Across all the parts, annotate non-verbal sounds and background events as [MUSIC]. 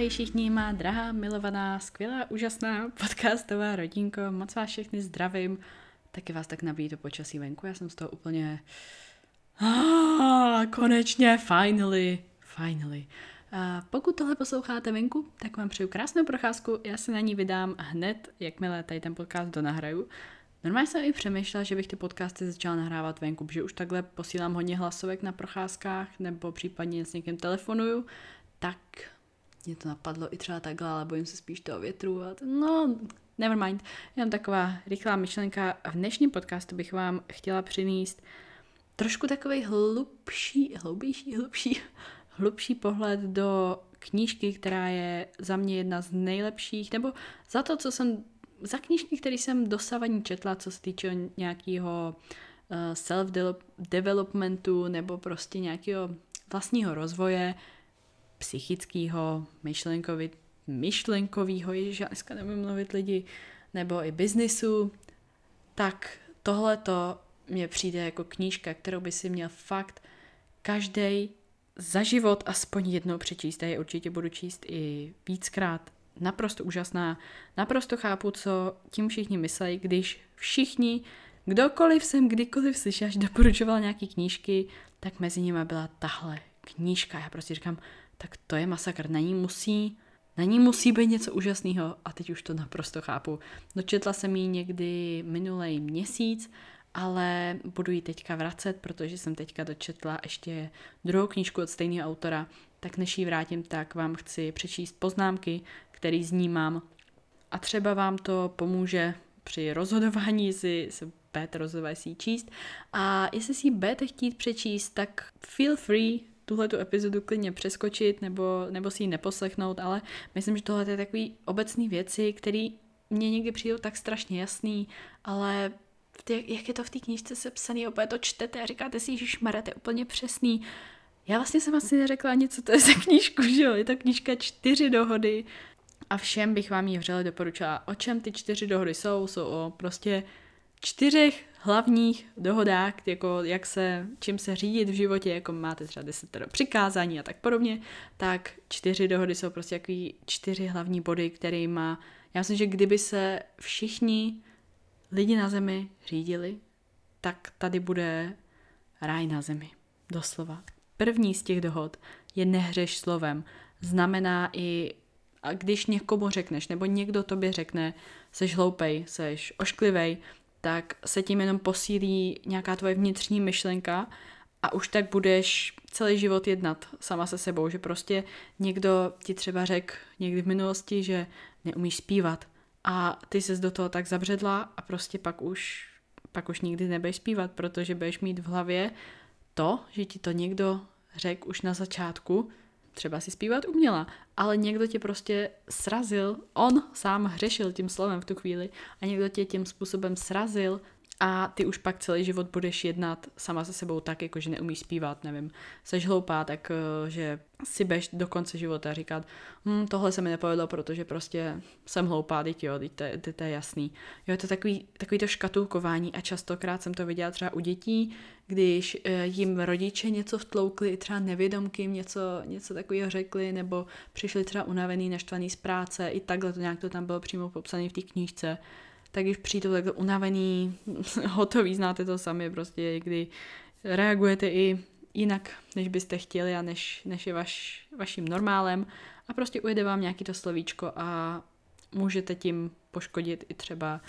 Ahoj všichni, má drahá, milovaná, skvělá, úžasná podcastová rodinko, moc vás všechny zdravím. Taky vás tak nabíjí to počasí venku, já jsem z toho úplně... Ah, konečně, finally, finally. A pokud tohle posloucháte venku, tak vám přeju krásnou procházku, já se na ní vydám hned, jakmile tady ten podcast donahraju. Normálně jsem i přemýšlela, že bych ty podcasty začala nahrávat venku, protože už takhle posílám hodně hlasovek na procházkách nebo případně s někým telefonuju, tak mě to napadlo i třeba takhle, ale bojím se spíš toho větru a to, no, never mind. Jenom taková rychlá myšlenka. V dnešním podcastu bych vám chtěla přinést trošku takový hlubší, hloubější, hlubší, hlubší pohled do knížky, která je za mě jedna z nejlepších, nebo za to, co jsem, za knížky, které jsem dosavadní četla, co se týče nějakého uh, self-developmentu nebo prostě nějakého vlastního rozvoje, psychického, myšlenkový, myšlenkovýho, ježiš, já dneska nevím mluvit lidi, nebo i biznisu, tak tohle to mně přijde jako knížka, kterou by si měl fakt každý za život aspoň jednou přečíst. A je určitě budu číst i víckrát. Naprosto úžasná. Naprosto chápu, co tím všichni myslejí, když všichni, kdokoliv jsem kdykoliv slyšel, až doporučoval nějaký knížky, tak mezi nimi byla tahle knížka. Já prostě říkám, tak to je masakr. Na ní musí, na ní musí být něco úžasného a teď už to naprosto chápu. Dočetla jsem ji někdy minulý měsíc, ale budu ji teďka vracet, protože jsem teďka dočetla ještě druhou knížku od stejného autora, tak než ji vrátím, tak vám chci přečíst poznámky, které z ní mám a třeba vám to pomůže při rozhodování, jestli se budete rozhodovat, si ji číst. A jestli si ji budete chtít přečíst, tak feel free tuhle tu epizodu klidně přeskočit nebo, nebo si ji neposlechnout, ale myslím, že tohle je takový obecný věci, které mě někdy přijdou tak strašně jasný, ale jak je to v té knížce sepsaný, opět to čtete a říkáte si, že to je úplně přesný. Já vlastně jsem asi neřekla ani, co to je za knížku, že jo? Je to knížka čtyři dohody a všem bych vám ji vřele doporučila. O čem ty čtyři dohody jsou? Jsou o prostě čtyřech hlavních dohodách, jako jak se, čím se řídit v životě, jako máte třeba desetero přikázání a tak podobně, tak čtyři dohody jsou prostě takový čtyři hlavní body, má. já myslím, že kdyby se všichni lidi na zemi řídili, tak tady bude ráj na zemi. Doslova. První z těch dohod je nehřeš slovem. Znamená i, a když někomu řekneš, nebo někdo tobě řekne, seš hloupej, seš ošklivej, tak se tím jenom posílí nějaká tvoje vnitřní myšlenka a už tak budeš celý život jednat sama se sebou, že prostě někdo ti třeba řekl někdy v minulosti, že neumíš zpívat a ty ses do toho tak zabředla a prostě pak už, pak už nikdy nebudeš zpívat, protože budeš mít v hlavě to, že ti to někdo řekl už na začátku, třeba si zpívat uměla, ale někdo tě prostě srazil, on sám hřešil tím slovem v tu chvíli a někdo tě tím způsobem srazil a ty už pak celý život budeš jednat sama se sebou tak, jako že neumíš zpívat, nevím, seš hloupá, tak eh, že si beš do konce života říkat, hm, tohle se mi nepovedlo, protože prostě jsem hloupá, teď jo, teď to, teď to je jasný. Jo, je to takový, takový to škatulkování a častokrát jsem to viděla třeba u dětí, když eh, jim rodiče něco vtloukli, třeba nevědomky jim něco, něco takového řekli, nebo přišli třeba unavený, naštvaný z práce, i takhle to nějak to tam bylo přímo popsané v té knížce, tak když přijdou takhle unavený, [LAUGHS] hotový, znáte to sami prostě, kdy reagujete i jinak, než byste chtěli a než, než je vaš, vaším normálem a prostě ujede vám nějaký to slovíčko a můžete tím poškodit i třeba,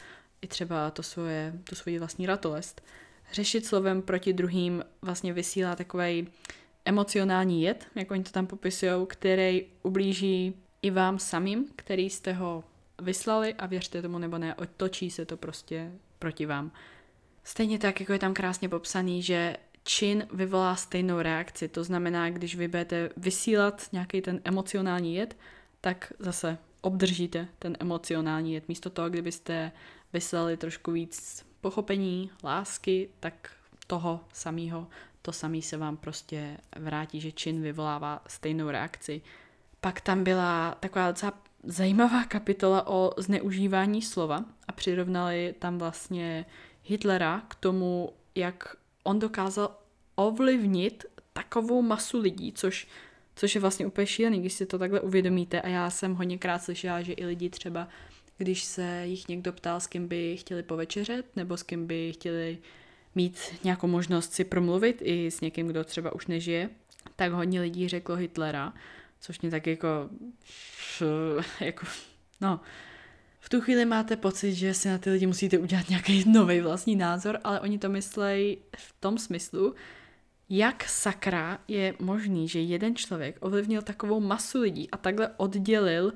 i třeba to svoje, to svoji vlastní ratolest. Řešit slovem proti druhým vlastně vysílá takový emocionální jed, jak oni to tam popisují, který ublíží i vám samým, který jste ho vyslali a věřte tomu nebo ne, otočí se to prostě proti vám. Stejně tak, jako je tam krásně popsaný, že čin vyvolá stejnou reakci. To znamená, když vy budete vysílat nějaký ten emocionální jed, tak zase obdržíte ten emocionální jed. Místo toho, kdybyste vyslali trošku víc pochopení, lásky, tak toho samého, to samý se vám prostě vrátí, že čin vyvolává stejnou reakci. Pak tam byla taková docela zajímavá kapitola o zneužívání slova a přirovnali tam vlastně Hitlera k tomu, jak on dokázal ovlivnit takovou masu lidí, což Což je vlastně úplně šílený, když si to takhle uvědomíte. A já jsem hodněkrát slyšela, že i lidi třeba, když se jich někdo ptal, s kým by chtěli povečeřet nebo s kým by chtěli mít nějakou možnost si promluvit i s někým, kdo třeba už nežije, tak hodně lidí řeklo Hitlera, což mě tak jako, [LAUGHS] jako no, v tu chvíli máte pocit, že si na ty lidi musíte udělat nějaký [LAUGHS] nový vlastní názor, ale oni to myslejí v tom smyslu, jak sakra je možný, že jeden člověk ovlivnil takovou masu lidí a takhle oddělil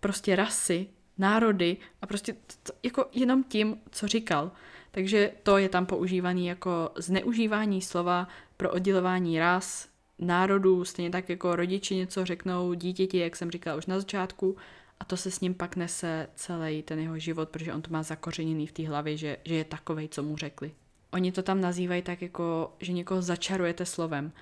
prostě rasy, národy a prostě jako jenom tím, co říkal. Takže to je tam používaný jako zneužívání slova pro oddělování ras, národů, stejně tak jako rodiči něco řeknou dítěti, jak jsem říkala už na začátku, a to se s ním pak nese celý ten jeho život, protože on to má zakořeněný v té hlavě, že, že je takovej, co mu řekli. Oni to tam nazývají tak jako, že někoho začarujete slovem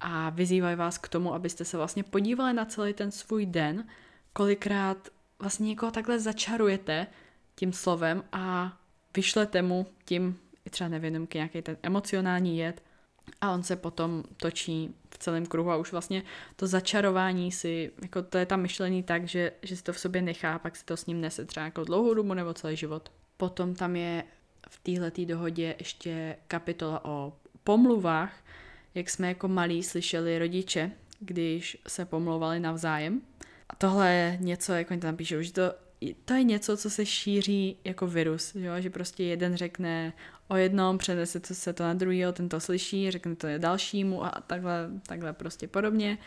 a vyzývají vás k tomu, abyste se vlastně podívali na celý ten svůj den, kolikrát vlastně někoho takhle začarujete tím slovem a vyšlete mu tím, třeba nevím, nějaký ten emocionální jed a on se potom točí v celém kruhu a už vlastně to začarování si, jako to je tam myšlení tak, že, že si to v sobě nechá, pak si to s ním nese třeba jako dlouhou dobu nebo celý život. Potom tam je v téhleté dohodě ještě kapitola o pomluvách, jak jsme jako malí slyšeli rodiče, když se pomlouvali navzájem. A tohle je něco, jak oni tam píšou, že to, to je něco, co se šíří jako virus, jo? že prostě jeden řekne o jednom, přenese to se to na druhého, ten to slyší, řekne to dalšímu a takhle, takhle prostě podobně.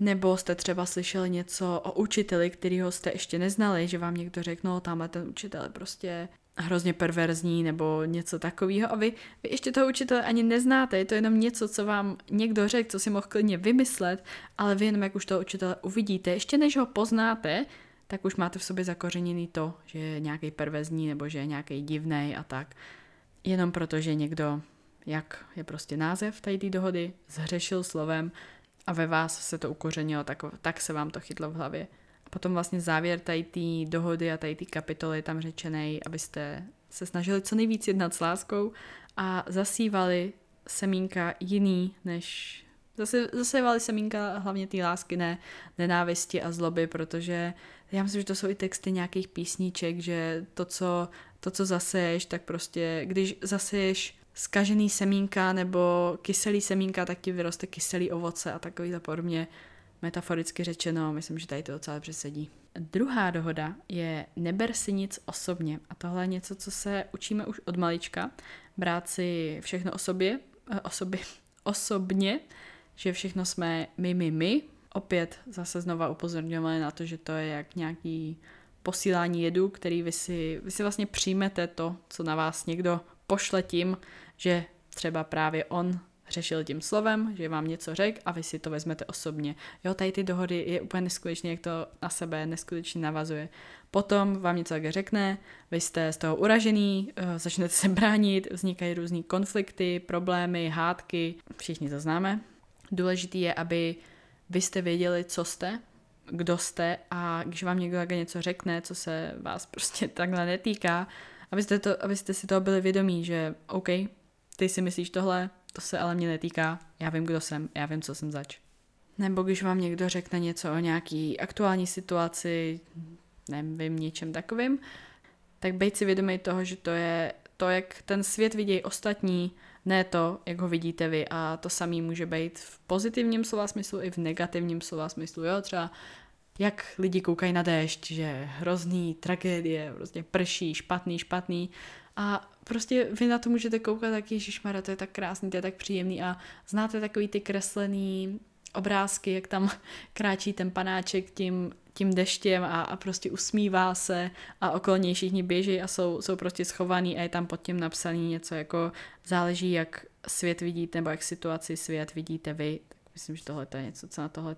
Nebo jste třeba slyšeli něco o učiteli, kterýho jste ještě neznali, že vám někdo řekl, no tamhle ten učitel je prostě hrozně perverzní nebo něco takového a vy, vy ještě toho učitele ani neznáte, je to jenom něco, co vám někdo řekl, co si mohl klidně vymyslet, ale vy jenom jak už toho učitele uvidíte, ještě než ho poznáte, tak už máte v sobě zakořeněný to, že je nějaký perverzní nebo že je nějaký divný a tak. Jenom proto, že někdo, jak je prostě název tady té dohody, zhřešil slovem a ve vás se to ukořenilo, tak, tak se vám to chytlo v hlavě. A potom vlastně závěr tady té dohody a tady té kapitoly je tam řečený, abyste se snažili co nejvíc jednat s láskou a zasívali semínka jiný než Zase, zasevali semínka hlavně té lásky, ne nenávisti a zloby, protože já myslím, že to jsou i texty nějakých písniček, že to, co, to, co zaseješ, tak prostě, když zaseješ skažený semínka nebo kyselý semínka, tak ti vyroste kyselý ovoce a takový podobně metaforicky řečeno, myslím, že tady to docela přesedí. Druhá dohoda je neber si nic osobně a tohle je něco, co se učíme už od malička, brát si všechno o sobě, eh, osoby, [LAUGHS] osobně, že všechno jsme my, my, my. Opět zase znova upozorňovali na to, že to je jak nějaký posílání jedu, který vy si, vy si vlastně přijmete to, co na vás někdo pošle tím, že třeba právě on řešil tím slovem, že vám něco řekl a vy si to vezmete osobně. Jo, tady ty dohody je úplně neskutečně, jak to na sebe neskutečně navazuje. Potom vám něco tak řekne, vy jste z toho uražený, eh, začnete se bránit, vznikají různý konflikty, problémy, hádky, všichni to známe. Důležitý je, aby vy jste věděli, co jste, kdo jste a když vám někdo takhle něco řekne, co se vás prostě takhle netýká, abyste, to, abyste si toho byli vědomí, že OK, ty si myslíš tohle, to se ale mě netýká, já vím, kdo jsem, já vím, co jsem zač. Nebo když vám někdo řekne něco o nějaký aktuální situaci, nevím, něčem takovým, tak bejt si vědomý toho, že to je to, jak ten svět vidějí ostatní, ne to, jak ho vidíte vy. A to samý může být v pozitivním slova smyslu i v negativním slova smyslu. Jo, třeba jak lidi koukají na déšť, že hrozný, tragédie, prostě prší, špatný, špatný. A prostě vy na to můžete koukat tak, ježišmarja, to je tak krásný, to je tak příjemný a znáte takový ty kreslený obrázky, jak tam [LAUGHS] kráčí ten panáček tím tím deštěm a, a prostě usmívá se a okolo něj všichni běží a jsou, jsou prostě schovaný a je tam pod tím napsaný něco jako záleží, jak svět vidíte nebo jak situaci svět vidíte vy. Tak myslím, že tohle je něco, co na tohle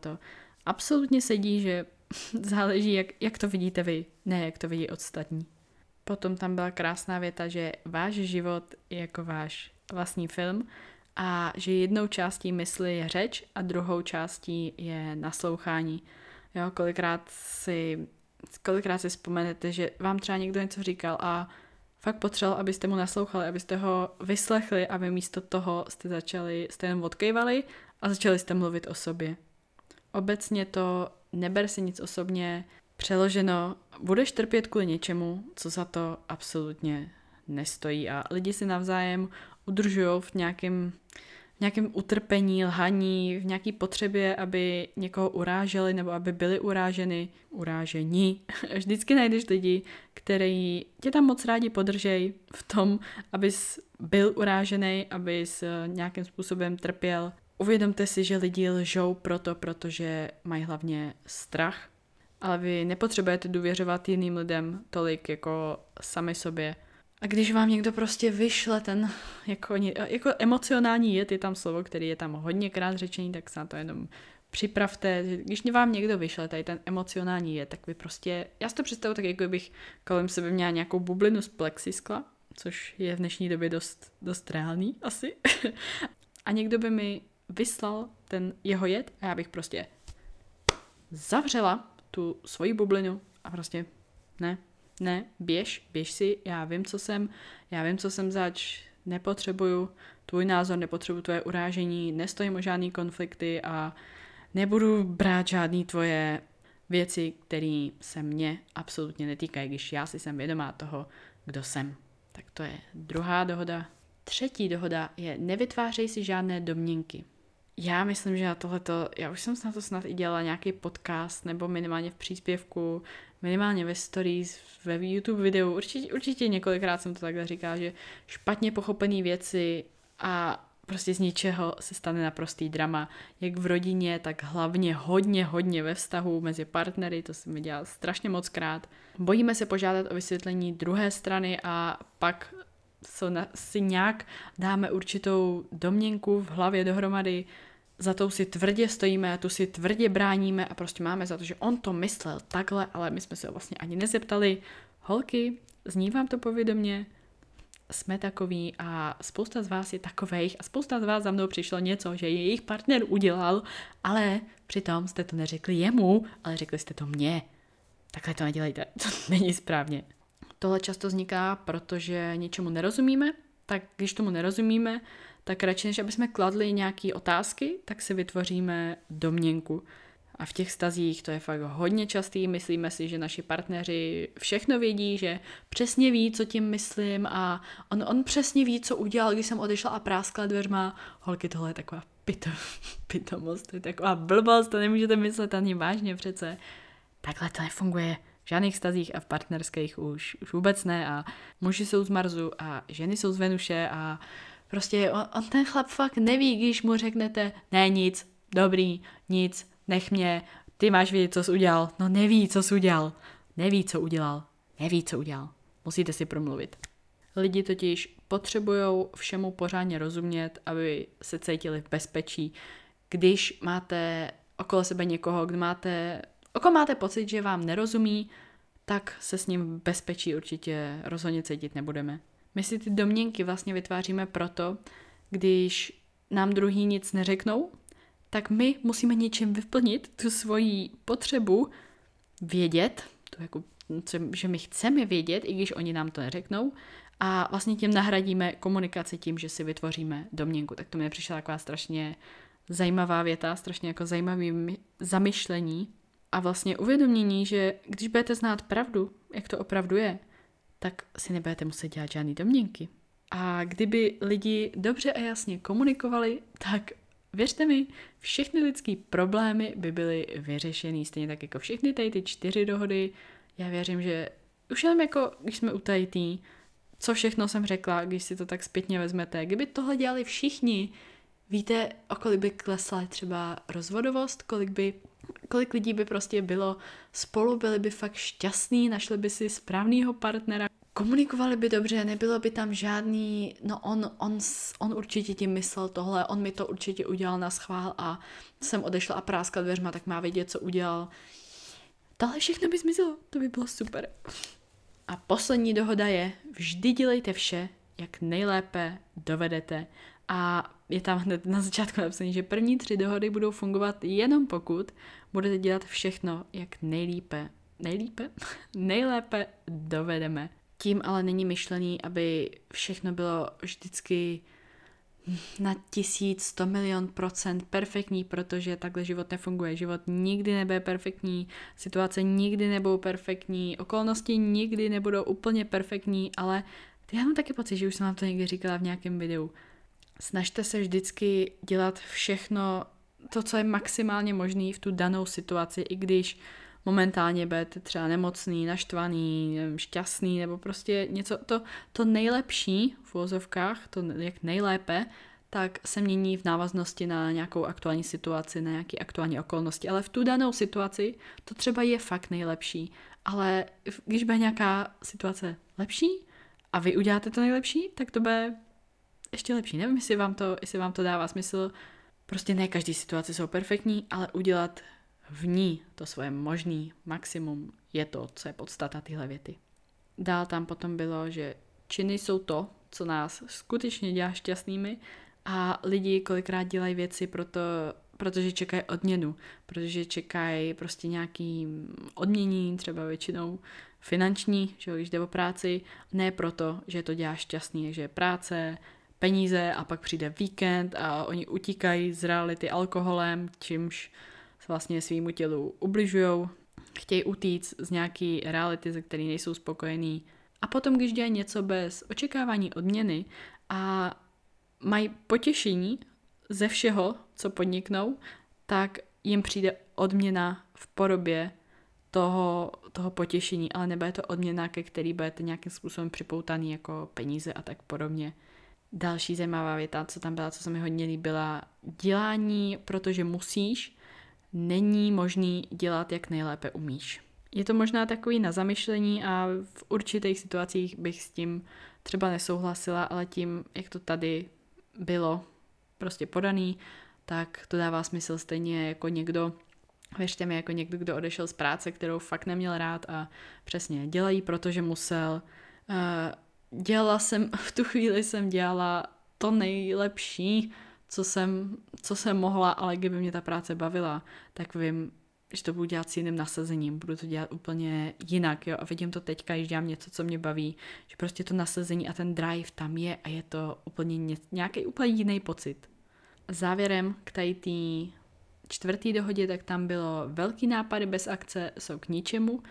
absolutně sedí, že [LAUGHS] záleží, jak, jak to vidíte vy, ne jak to vidí ostatní. Potom tam byla krásná věta, že váš život je jako váš vlastní film a že jednou částí mysli je řeč a druhou částí je naslouchání. Jo, kolikrát si, kolikrát si vzpomenete, že vám třeba někdo něco říkal a fakt potřeboval, abyste mu naslouchali, abyste ho vyslechli a vy místo toho jste začali, jste jenom odkejvali a začali jste mluvit o sobě. Obecně to neber si nic osobně, přeloženo, budeš trpět kvůli něčemu, co za to absolutně nestojí a lidi si navzájem udržují v nějakém v nějakém utrpení, lhaní, v nějaké potřebě, aby někoho uráželi nebo aby byli uráženy, urážení. [LAUGHS] Vždycky najdeš lidi, kteří tě tam moc rádi podržej v tom, abys byl urážený, abys nějakým způsobem trpěl. Uvědomte si, že lidi lžou proto, protože mají hlavně strach, ale vy nepotřebujete důvěřovat jiným lidem tolik jako sami sobě. A když vám někdo prostě vyšle ten jako, jako emocionální jed, je tam slovo, který je tam hodněkrát řečený, tak se na to jenom připravte, když vám někdo vyšle tady ten emocionální je, tak vy prostě, já si to představu tak, jako bych kolem sebe měla nějakou bublinu z plexiskla, což je v dnešní době dost, dost reálný asi. [LAUGHS] a někdo by mi vyslal ten jeho jed a já bych prostě zavřela tu svoji bublinu a prostě ne, ne, běž, běž si, já vím, co jsem, já vím, co jsem zač, nepotřebuju tvůj názor, nepotřebuju tvoje urážení, nestojím o žádný konflikty a nebudu brát žádný tvoje věci, které se mě absolutně netýkají, když já si jsem vědomá toho, kdo jsem. Tak to je druhá dohoda. Třetí dohoda je nevytvářej si žádné domněnky. Já myslím, že na tohleto, já už jsem na to snad i dělala nějaký podcast, nebo minimálně v příspěvku, minimálně ve stories, ve YouTube videu, určitě, určitě několikrát jsem to takhle říkala, že špatně pochopené věci a prostě z ničeho se stane naprostý drama, jak v rodině, tak hlavně hodně, hodně ve vztahu mezi partnery, to se mi dělá strašně moc krát. Bojíme se požádat o vysvětlení druhé strany a pak si nějak dáme určitou domněnku v hlavě dohromady, za tou si tvrdě stojíme, tu si tvrdě bráníme a prostě máme za to, že on to myslel takhle, ale my jsme se ho vlastně ani nezeptali. Holky, zní vám to povědomě? Jsme takový a spousta z vás je takovejch a spousta z vás za mnou přišlo něco, že jejich partner udělal, ale přitom jste to neřekli jemu, ale řekli jste to mně. Takhle to nedělejte, [LAUGHS] to není správně. Tohle často vzniká, protože něčemu nerozumíme, tak když tomu nerozumíme, tak radši než aby jsme kladli nějaké otázky, tak si vytvoříme domněnku. A v těch stazích to je fakt hodně častý, myslíme si, že naši partneři všechno vědí, že přesně ví, co tím myslím a on, on přesně ví, co udělal, když jsem odešla a práskla dveřma. Holky, tohle je taková pito, [LAUGHS] pitomost, to je taková blbost, to nemůžete myslet ani vážně přece. Takhle to nefunguje v žádných stazích a v partnerských už, už vůbec ne a muži jsou z Marsu a ženy jsou z Venuše a prostě on, on ten chlap fakt neví, když mu řeknete ne nic, dobrý, nic, nech mě, ty máš vědět, co jsi udělal. No neví, co jsi udělal. Neví, co udělal. Neví, co udělal. Musíte si promluvit. Lidi totiž potřebují všemu pořádně rozumět, aby se cítili v bezpečí. Když máte okolo sebe někoho, kdo máte Oko máte pocit, že vám nerozumí, tak se s ním v bezpečí určitě rozhodně cítit nebudeme. My si ty domněnky vlastně vytváříme proto, když nám druhý nic neřeknou, tak my musíme něčím vyplnit tu svoji potřebu vědět, to jako, že my chceme vědět, i když oni nám to neřeknou, a vlastně tím nahradíme komunikaci tím, že si vytvoříme domněnku. Tak to mi přišla taková strašně zajímavá věta, strašně jako zajímavý zamyšlení a vlastně uvědomění, že když budete znát pravdu, jak to opravdu je, tak si nebudete muset dělat žádný domněnky. A kdyby lidi dobře a jasně komunikovali, tak věřte mi, všechny lidský problémy by byly vyřešený, stejně tak jako všechny tady ty čtyři dohody. Já věřím, že už jenom jako, když jsme u co všechno jsem řekla, když si to tak zpětně vezmete, kdyby tohle dělali všichni, víte, o kolik by klesla třeba rozvodovost, kolik by kolik lidí by prostě bylo spolu, byli by fakt šťastní, našli by si správného partnera, komunikovali by dobře, nebylo by tam žádný, no on, on, on určitě tím myslel tohle, on mi to určitě udělal na schvál a jsem odešla a práskla dveřma, tak má vědět, co udělal. Tohle všechno by zmizelo, to by bylo super. A poslední dohoda je, vždy dělejte vše, jak nejlépe dovedete a je tam hned na začátku napsané, že první tři dohody budou fungovat jenom pokud budete dělat všechno, jak nejlépe, nejlépe, [LAUGHS] nejlépe dovedeme. Tím ale není myšlený, aby všechno bylo vždycky na tisíc, sto milion procent perfektní, protože takhle život nefunguje. Život nikdy nebude perfektní, situace nikdy nebudou perfektní, okolnosti nikdy nebudou úplně perfektní, ale já mám taky pocit, že už jsem vám to někdy říkala v nějakém videu. Snažte se vždycky dělat všechno, to, co je maximálně možné v tu danou situaci, i když momentálně budete třeba nemocný, naštvaný, nevím, šťastný, nebo prostě něco, to, to nejlepší v úvozovkách, to jak nejlépe, tak se mění v návaznosti na nějakou aktuální situaci, na nějaké aktuální okolnosti. Ale v tu danou situaci to třeba je fakt nejlepší. Ale když bude nějaká situace lepší a vy uděláte to nejlepší, tak to bude ještě lepší. Nevím, jestli vám to, jestli vám to dává smysl. Prostě ne každý situace jsou perfektní, ale udělat v ní to svoje možný maximum je to, co je podstata tyhle věty. Dál tam potom bylo, že činy jsou to, co nás skutečně dělá šťastnými a lidi kolikrát dělají věci proto, protože čekají odměnu, protože čekají prostě nějaký odmění, třeba většinou finanční, že když jde o práci, ne proto, že to dělá šťastný, že je práce, peníze a pak přijde víkend a oni utíkají z reality alkoholem, čímž vlastně svýmu tělu ubližují, chtějí utíct z nějaký reality, ze který nejsou spokojení. A potom, když dělají něco bez očekávání odměny a mají potěšení ze všeho, co podniknou, tak jim přijde odměna v podobě toho, toho potěšení, ale nebude to odměna, ke který budete nějakým způsobem připoutaný jako peníze a tak podobně. Další zajímavá věta, co tam byla, co se mi hodně líbila, dělání, protože musíš, není možný dělat, jak nejlépe umíš. Je to možná takový na zamyšlení a v určitých situacích bych s tím třeba nesouhlasila, ale tím, jak to tady bylo prostě podaný, tak to dává smysl stejně jako někdo, věřte mi, jako někdo, kdo odešel z práce, kterou fakt neměl rád a přesně dělají, protože musel. Uh, dělala jsem, [LAUGHS] v tu chvíli jsem dělala to nejlepší, co jsem, co jsem mohla, ale kdyby mě ta práce bavila, tak vím, že to budu dělat s jiným nasazením, budu to dělat úplně jinak, jo, a vidím to teďka, když dělám něco, co mě baví, že prostě to nasazení a ten drive tam je a je to úplně ně, nějaký úplně jiný pocit. Závěrem k tady té čtvrtý dohodě, tak tam bylo velký nápady bez akce jsou k ničemu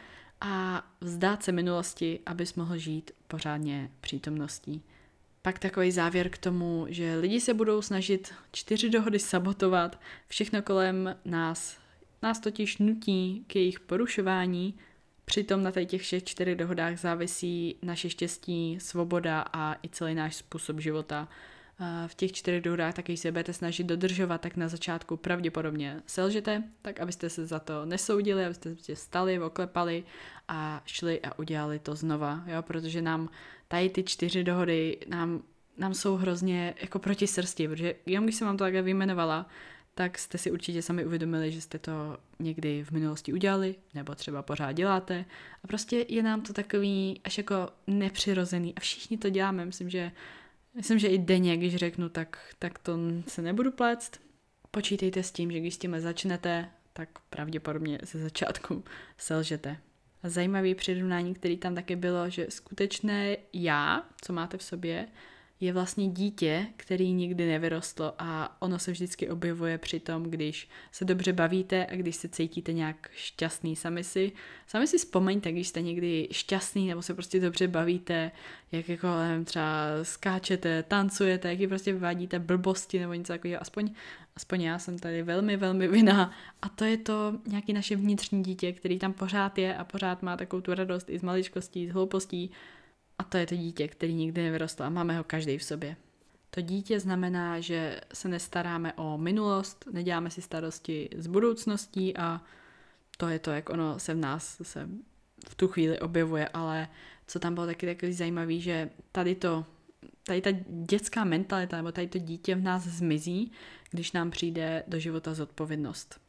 a vzdát se minulosti, abys mohl žít pořádně přítomností. Pak takový závěr k tomu, že lidi se budou snažit čtyři dohody sabotovat, všechno kolem nás, nás totiž nutí k jejich porušování, přitom na těch všech čtyřech dohodách závisí naše štěstí, svoboda a i celý náš způsob života. V těch čtyřech dohodách taky se budete snažit dodržovat, tak na začátku pravděpodobně selžete, tak abyste se za to nesoudili, abyste se stali, oklepali a šli a udělali to znova, jo, protože nám tady ty čtyři dohody nám, nám jsou hrozně jako proti srsti, protože jenom když jsem vám to takhle vyjmenovala, tak jste si určitě sami uvědomili, že jste to někdy v minulosti udělali, nebo třeba pořád děláte. A prostě je nám to takový až jako nepřirozený a všichni to děláme. Myslím, že, myslím, že i denně, když řeknu, tak, tak to se nebudu pléct. Počítejte s tím, že když s tímhle začnete, tak pravděpodobně ze začátku selžete. Zajímavý přirovnání, který tam taky bylo, že skutečné já, co máte v sobě, je vlastně dítě, který nikdy nevyrostlo a ono se vždycky objevuje při tom, když se dobře bavíte a když se cítíte nějak šťastný. Sami si, sami si vzpomeňte, když jste někdy šťastný nebo se prostě dobře bavíte, jak jako nevím, třeba skáčete, tancujete, jak prostě vyvádíte blbosti nebo něco takového. Aspoň, aspoň já jsem tady velmi, velmi vina a to je to nějaký naše vnitřní dítě, který tam pořád je a pořád má takovou tu radost i z maličkostí, z hloupostí a to je to dítě, který nikdy nevyrostl a máme ho každý v sobě. To dítě znamená, že se nestaráme o minulost, neděláme si starosti z budoucností a to je to, jak ono se v nás se v tu chvíli objevuje, ale co tam bylo taky takový zajímavý, že tady to, tady ta dětská mentalita, nebo tady to dítě v nás zmizí, když nám přijde do života zodpovědnost.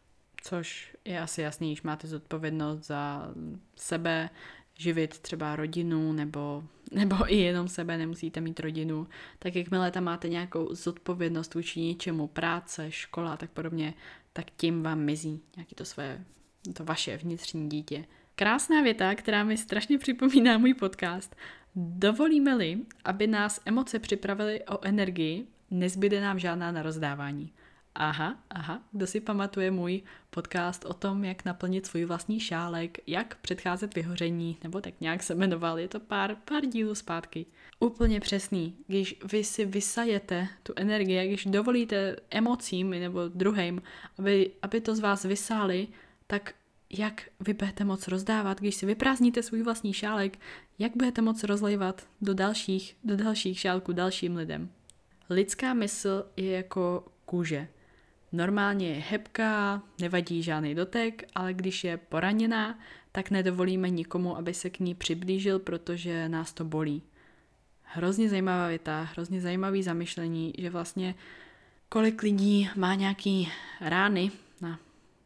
Což je asi jasný, když máte zodpovědnost za sebe, živit třeba rodinu nebo, nebo i jenom sebe, nemusíte mít rodinu, tak jakmile tam máte nějakou zodpovědnost vůči něčemu, práce, škola a tak podobně, tak tím vám mizí nějaký to své, to vaše vnitřní dítě. Krásná věta, která mi strašně připomíná můj podcast. Dovolíme-li, aby nás emoce připravily o energii nezbyde nám žádná na rozdávání. Aha, aha, kdo si pamatuje můj podcast o tom, jak naplnit svůj vlastní šálek, jak předcházet vyhoření, nebo tak nějak se jmenoval, je to pár, pár dílů zpátky. Úplně přesný, když vy si vysajete tu energii, když dovolíte emocím nebo druhým, aby, aby to z vás vysáli, tak jak vy budete moc rozdávat, když si vyprázdníte svůj vlastní šálek, jak budete moc rozlejvat do dalších, do dalších šálků dalším lidem. Lidská mysl je jako kůže. Normálně je hebká, nevadí žádný dotek, ale když je poraněná, tak nedovolíme nikomu, aby se k ní přiblížil, protože nás to bolí. Hrozně zajímavá věta, hrozně zajímavý zamyšlení, že vlastně kolik lidí má nějaký rány na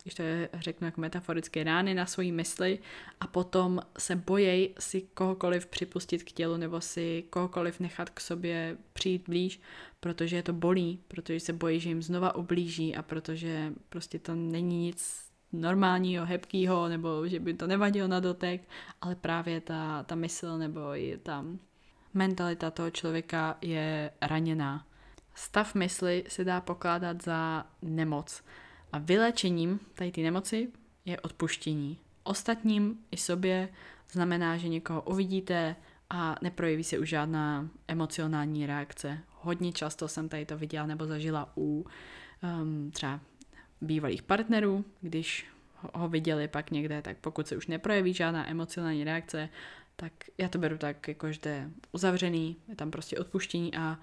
když to je, řeknu jako metaforické rány na svoji mysli a potom se bojejí si kohokoliv připustit k tělu nebo si kohokoliv nechat k sobě přijít blíž, protože je to bolí, protože se bojí, že jim znova ublíží a protože prostě to není nic normálního, hebkého, nebo že by to nevadilo na dotek, ale právě ta, ta mysl nebo i ta mentalita toho člověka je raněná. Stav mysli se dá pokládat za nemoc. A vylečením tady ty nemoci je odpuštění. Ostatním i sobě znamená, že někoho uvidíte a neprojeví se už žádná emocionální reakce. Hodně často jsem tady to viděla nebo zažila u um, třeba bývalých partnerů, když ho viděli pak někde, tak pokud se už neprojeví žádná emocionální reakce, tak já to beru tak, jako že je uzavřený, je tam prostě odpuštění a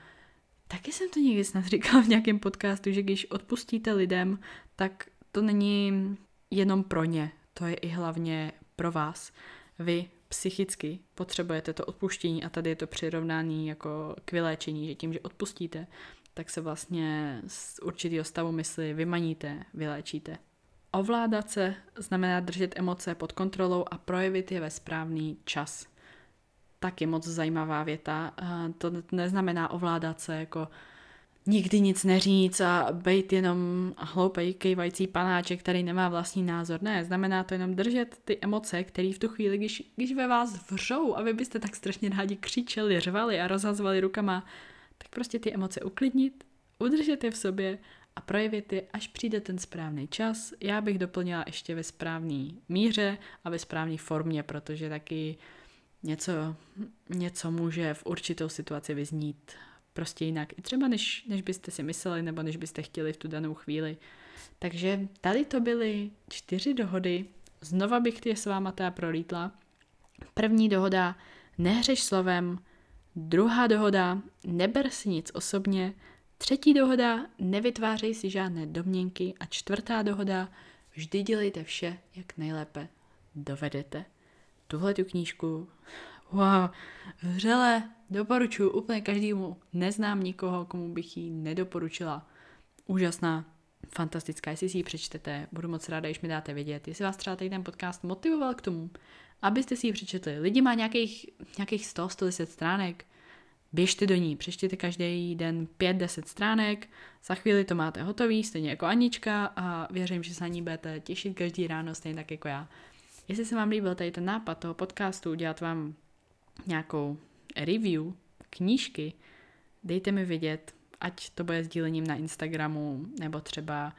Taky jsem to někdy snad říkala v nějakém podcastu, že když odpustíte lidem, tak to není jenom pro ně, to je i hlavně pro vás. Vy psychicky potřebujete to odpuštění a tady je to přirovnání jako k vyléčení, že tím, že odpustíte, tak se vlastně z určitého stavu mysli vymaníte, vyléčíte. Ovládat se znamená držet emoce pod kontrolou a projevit je ve správný čas taky moc zajímavá věta. To neznamená ovládat se jako nikdy nic neříct a být jenom hloupej, kejvající panáček, který nemá vlastní názor. Ne, znamená to jenom držet ty emoce, které v tu chvíli, když, když ve vás vřou a vy byste tak strašně rádi křičeli, řvali a rozhazovali rukama, tak prostě ty emoce uklidnit, udržet je v sobě a projevit je, až přijde ten správný čas. Já bych doplnila ještě ve správné míře a ve správné formě, protože taky něco, něco může v určitou situaci vyznít prostě jinak. I třeba než, než byste si mysleli nebo než byste chtěli v tu danou chvíli. Takže tady to byly čtyři dohody. Znova bych je s váma teda prolítla. První dohoda, nehřeš slovem. Druhá dohoda, neber si nic osobně. Třetí dohoda, nevytvářej si žádné domněnky. A čtvrtá dohoda, vždy dělejte vše, jak nejlépe dovedete tuhle tu knížku, wow, vřele doporučuji úplně každému. Neznám nikoho, komu bych ji nedoporučila. Úžasná, fantastická, jestli si ji přečtete, budu moc ráda, když mi dáte vědět. Jestli vás třeba tady ten podcast motivoval k tomu, abyste si ji přečetli. Lidi má nějakých, nějakých 100-110 stránek, běžte do ní, přečtěte každý den 5-10 stránek, za chvíli to máte hotový, stejně jako Anička a věřím, že se na ní budete těšit každý ráno, stejně tak jako já. Jestli se vám líbil tady ten nápad toho podcastu, udělat vám nějakou review knížky, dejte mi vědět, ať to bude sdílením na Instagramu nebo třeba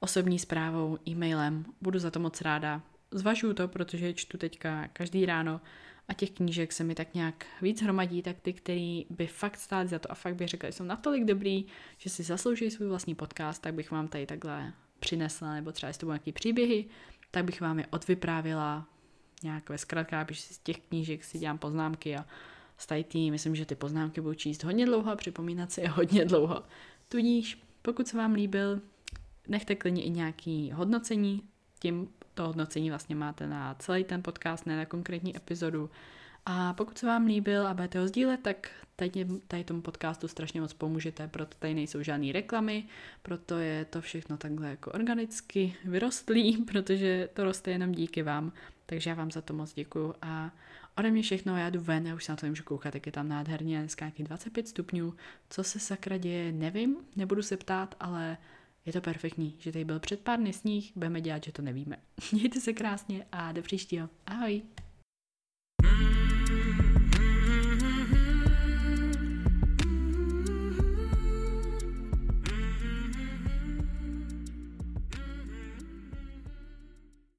osobní zprávou, e-mailem. Budu za to moc ráda. Zvažuju to, protože čtu teďka každý ráno a těch knížek se mi tak nějak víc hromadí, tak ty, který by fakt stály za to a fakt bych řekla, že jsou natolik dobrý, že si zaslouží svůj vlastní podcast, tak bych vám tady takhle přinesla, nebo třeba jestli to budou nějaký příběhy, tak bych vám je odvyprávila nějak ve zkratkách, si z těch knížek si dělám poznámky a stajtý, myslím, že ty poznámky budou číst hodně dlouho a připomínat si je hodně dlouho. Tudíž, pokud se vám líbil, nechte klidně i nějaký hodnocení, tím to hodnocení vlastně máte na celý ten podcast, ne na konkrétní epizodu. A pokud se vám líbil a budete ho sdílet, tak tady, tady tomu podcastu strašně moc pomůžete, proto tady nejsou žádné reklamy, proto je to všechno takhle jako organicky vyrostlý, [LAUGHS] protože to roste jenom díky vám. Takže já vám za to moc děkuju a ode mě všechno, já jdu ven, já už se na to nemůžu koukat, tak je tam nádherně, dneska nějaký 25 stupňů, co se sakra děje, nevím, nebudu se ptát, ale je to perfektní, že tady byl před pár dny sníh, budeme dělat, že to nevíme. [LAUGHS] Mějte se krásně a do příštího. Ahoj!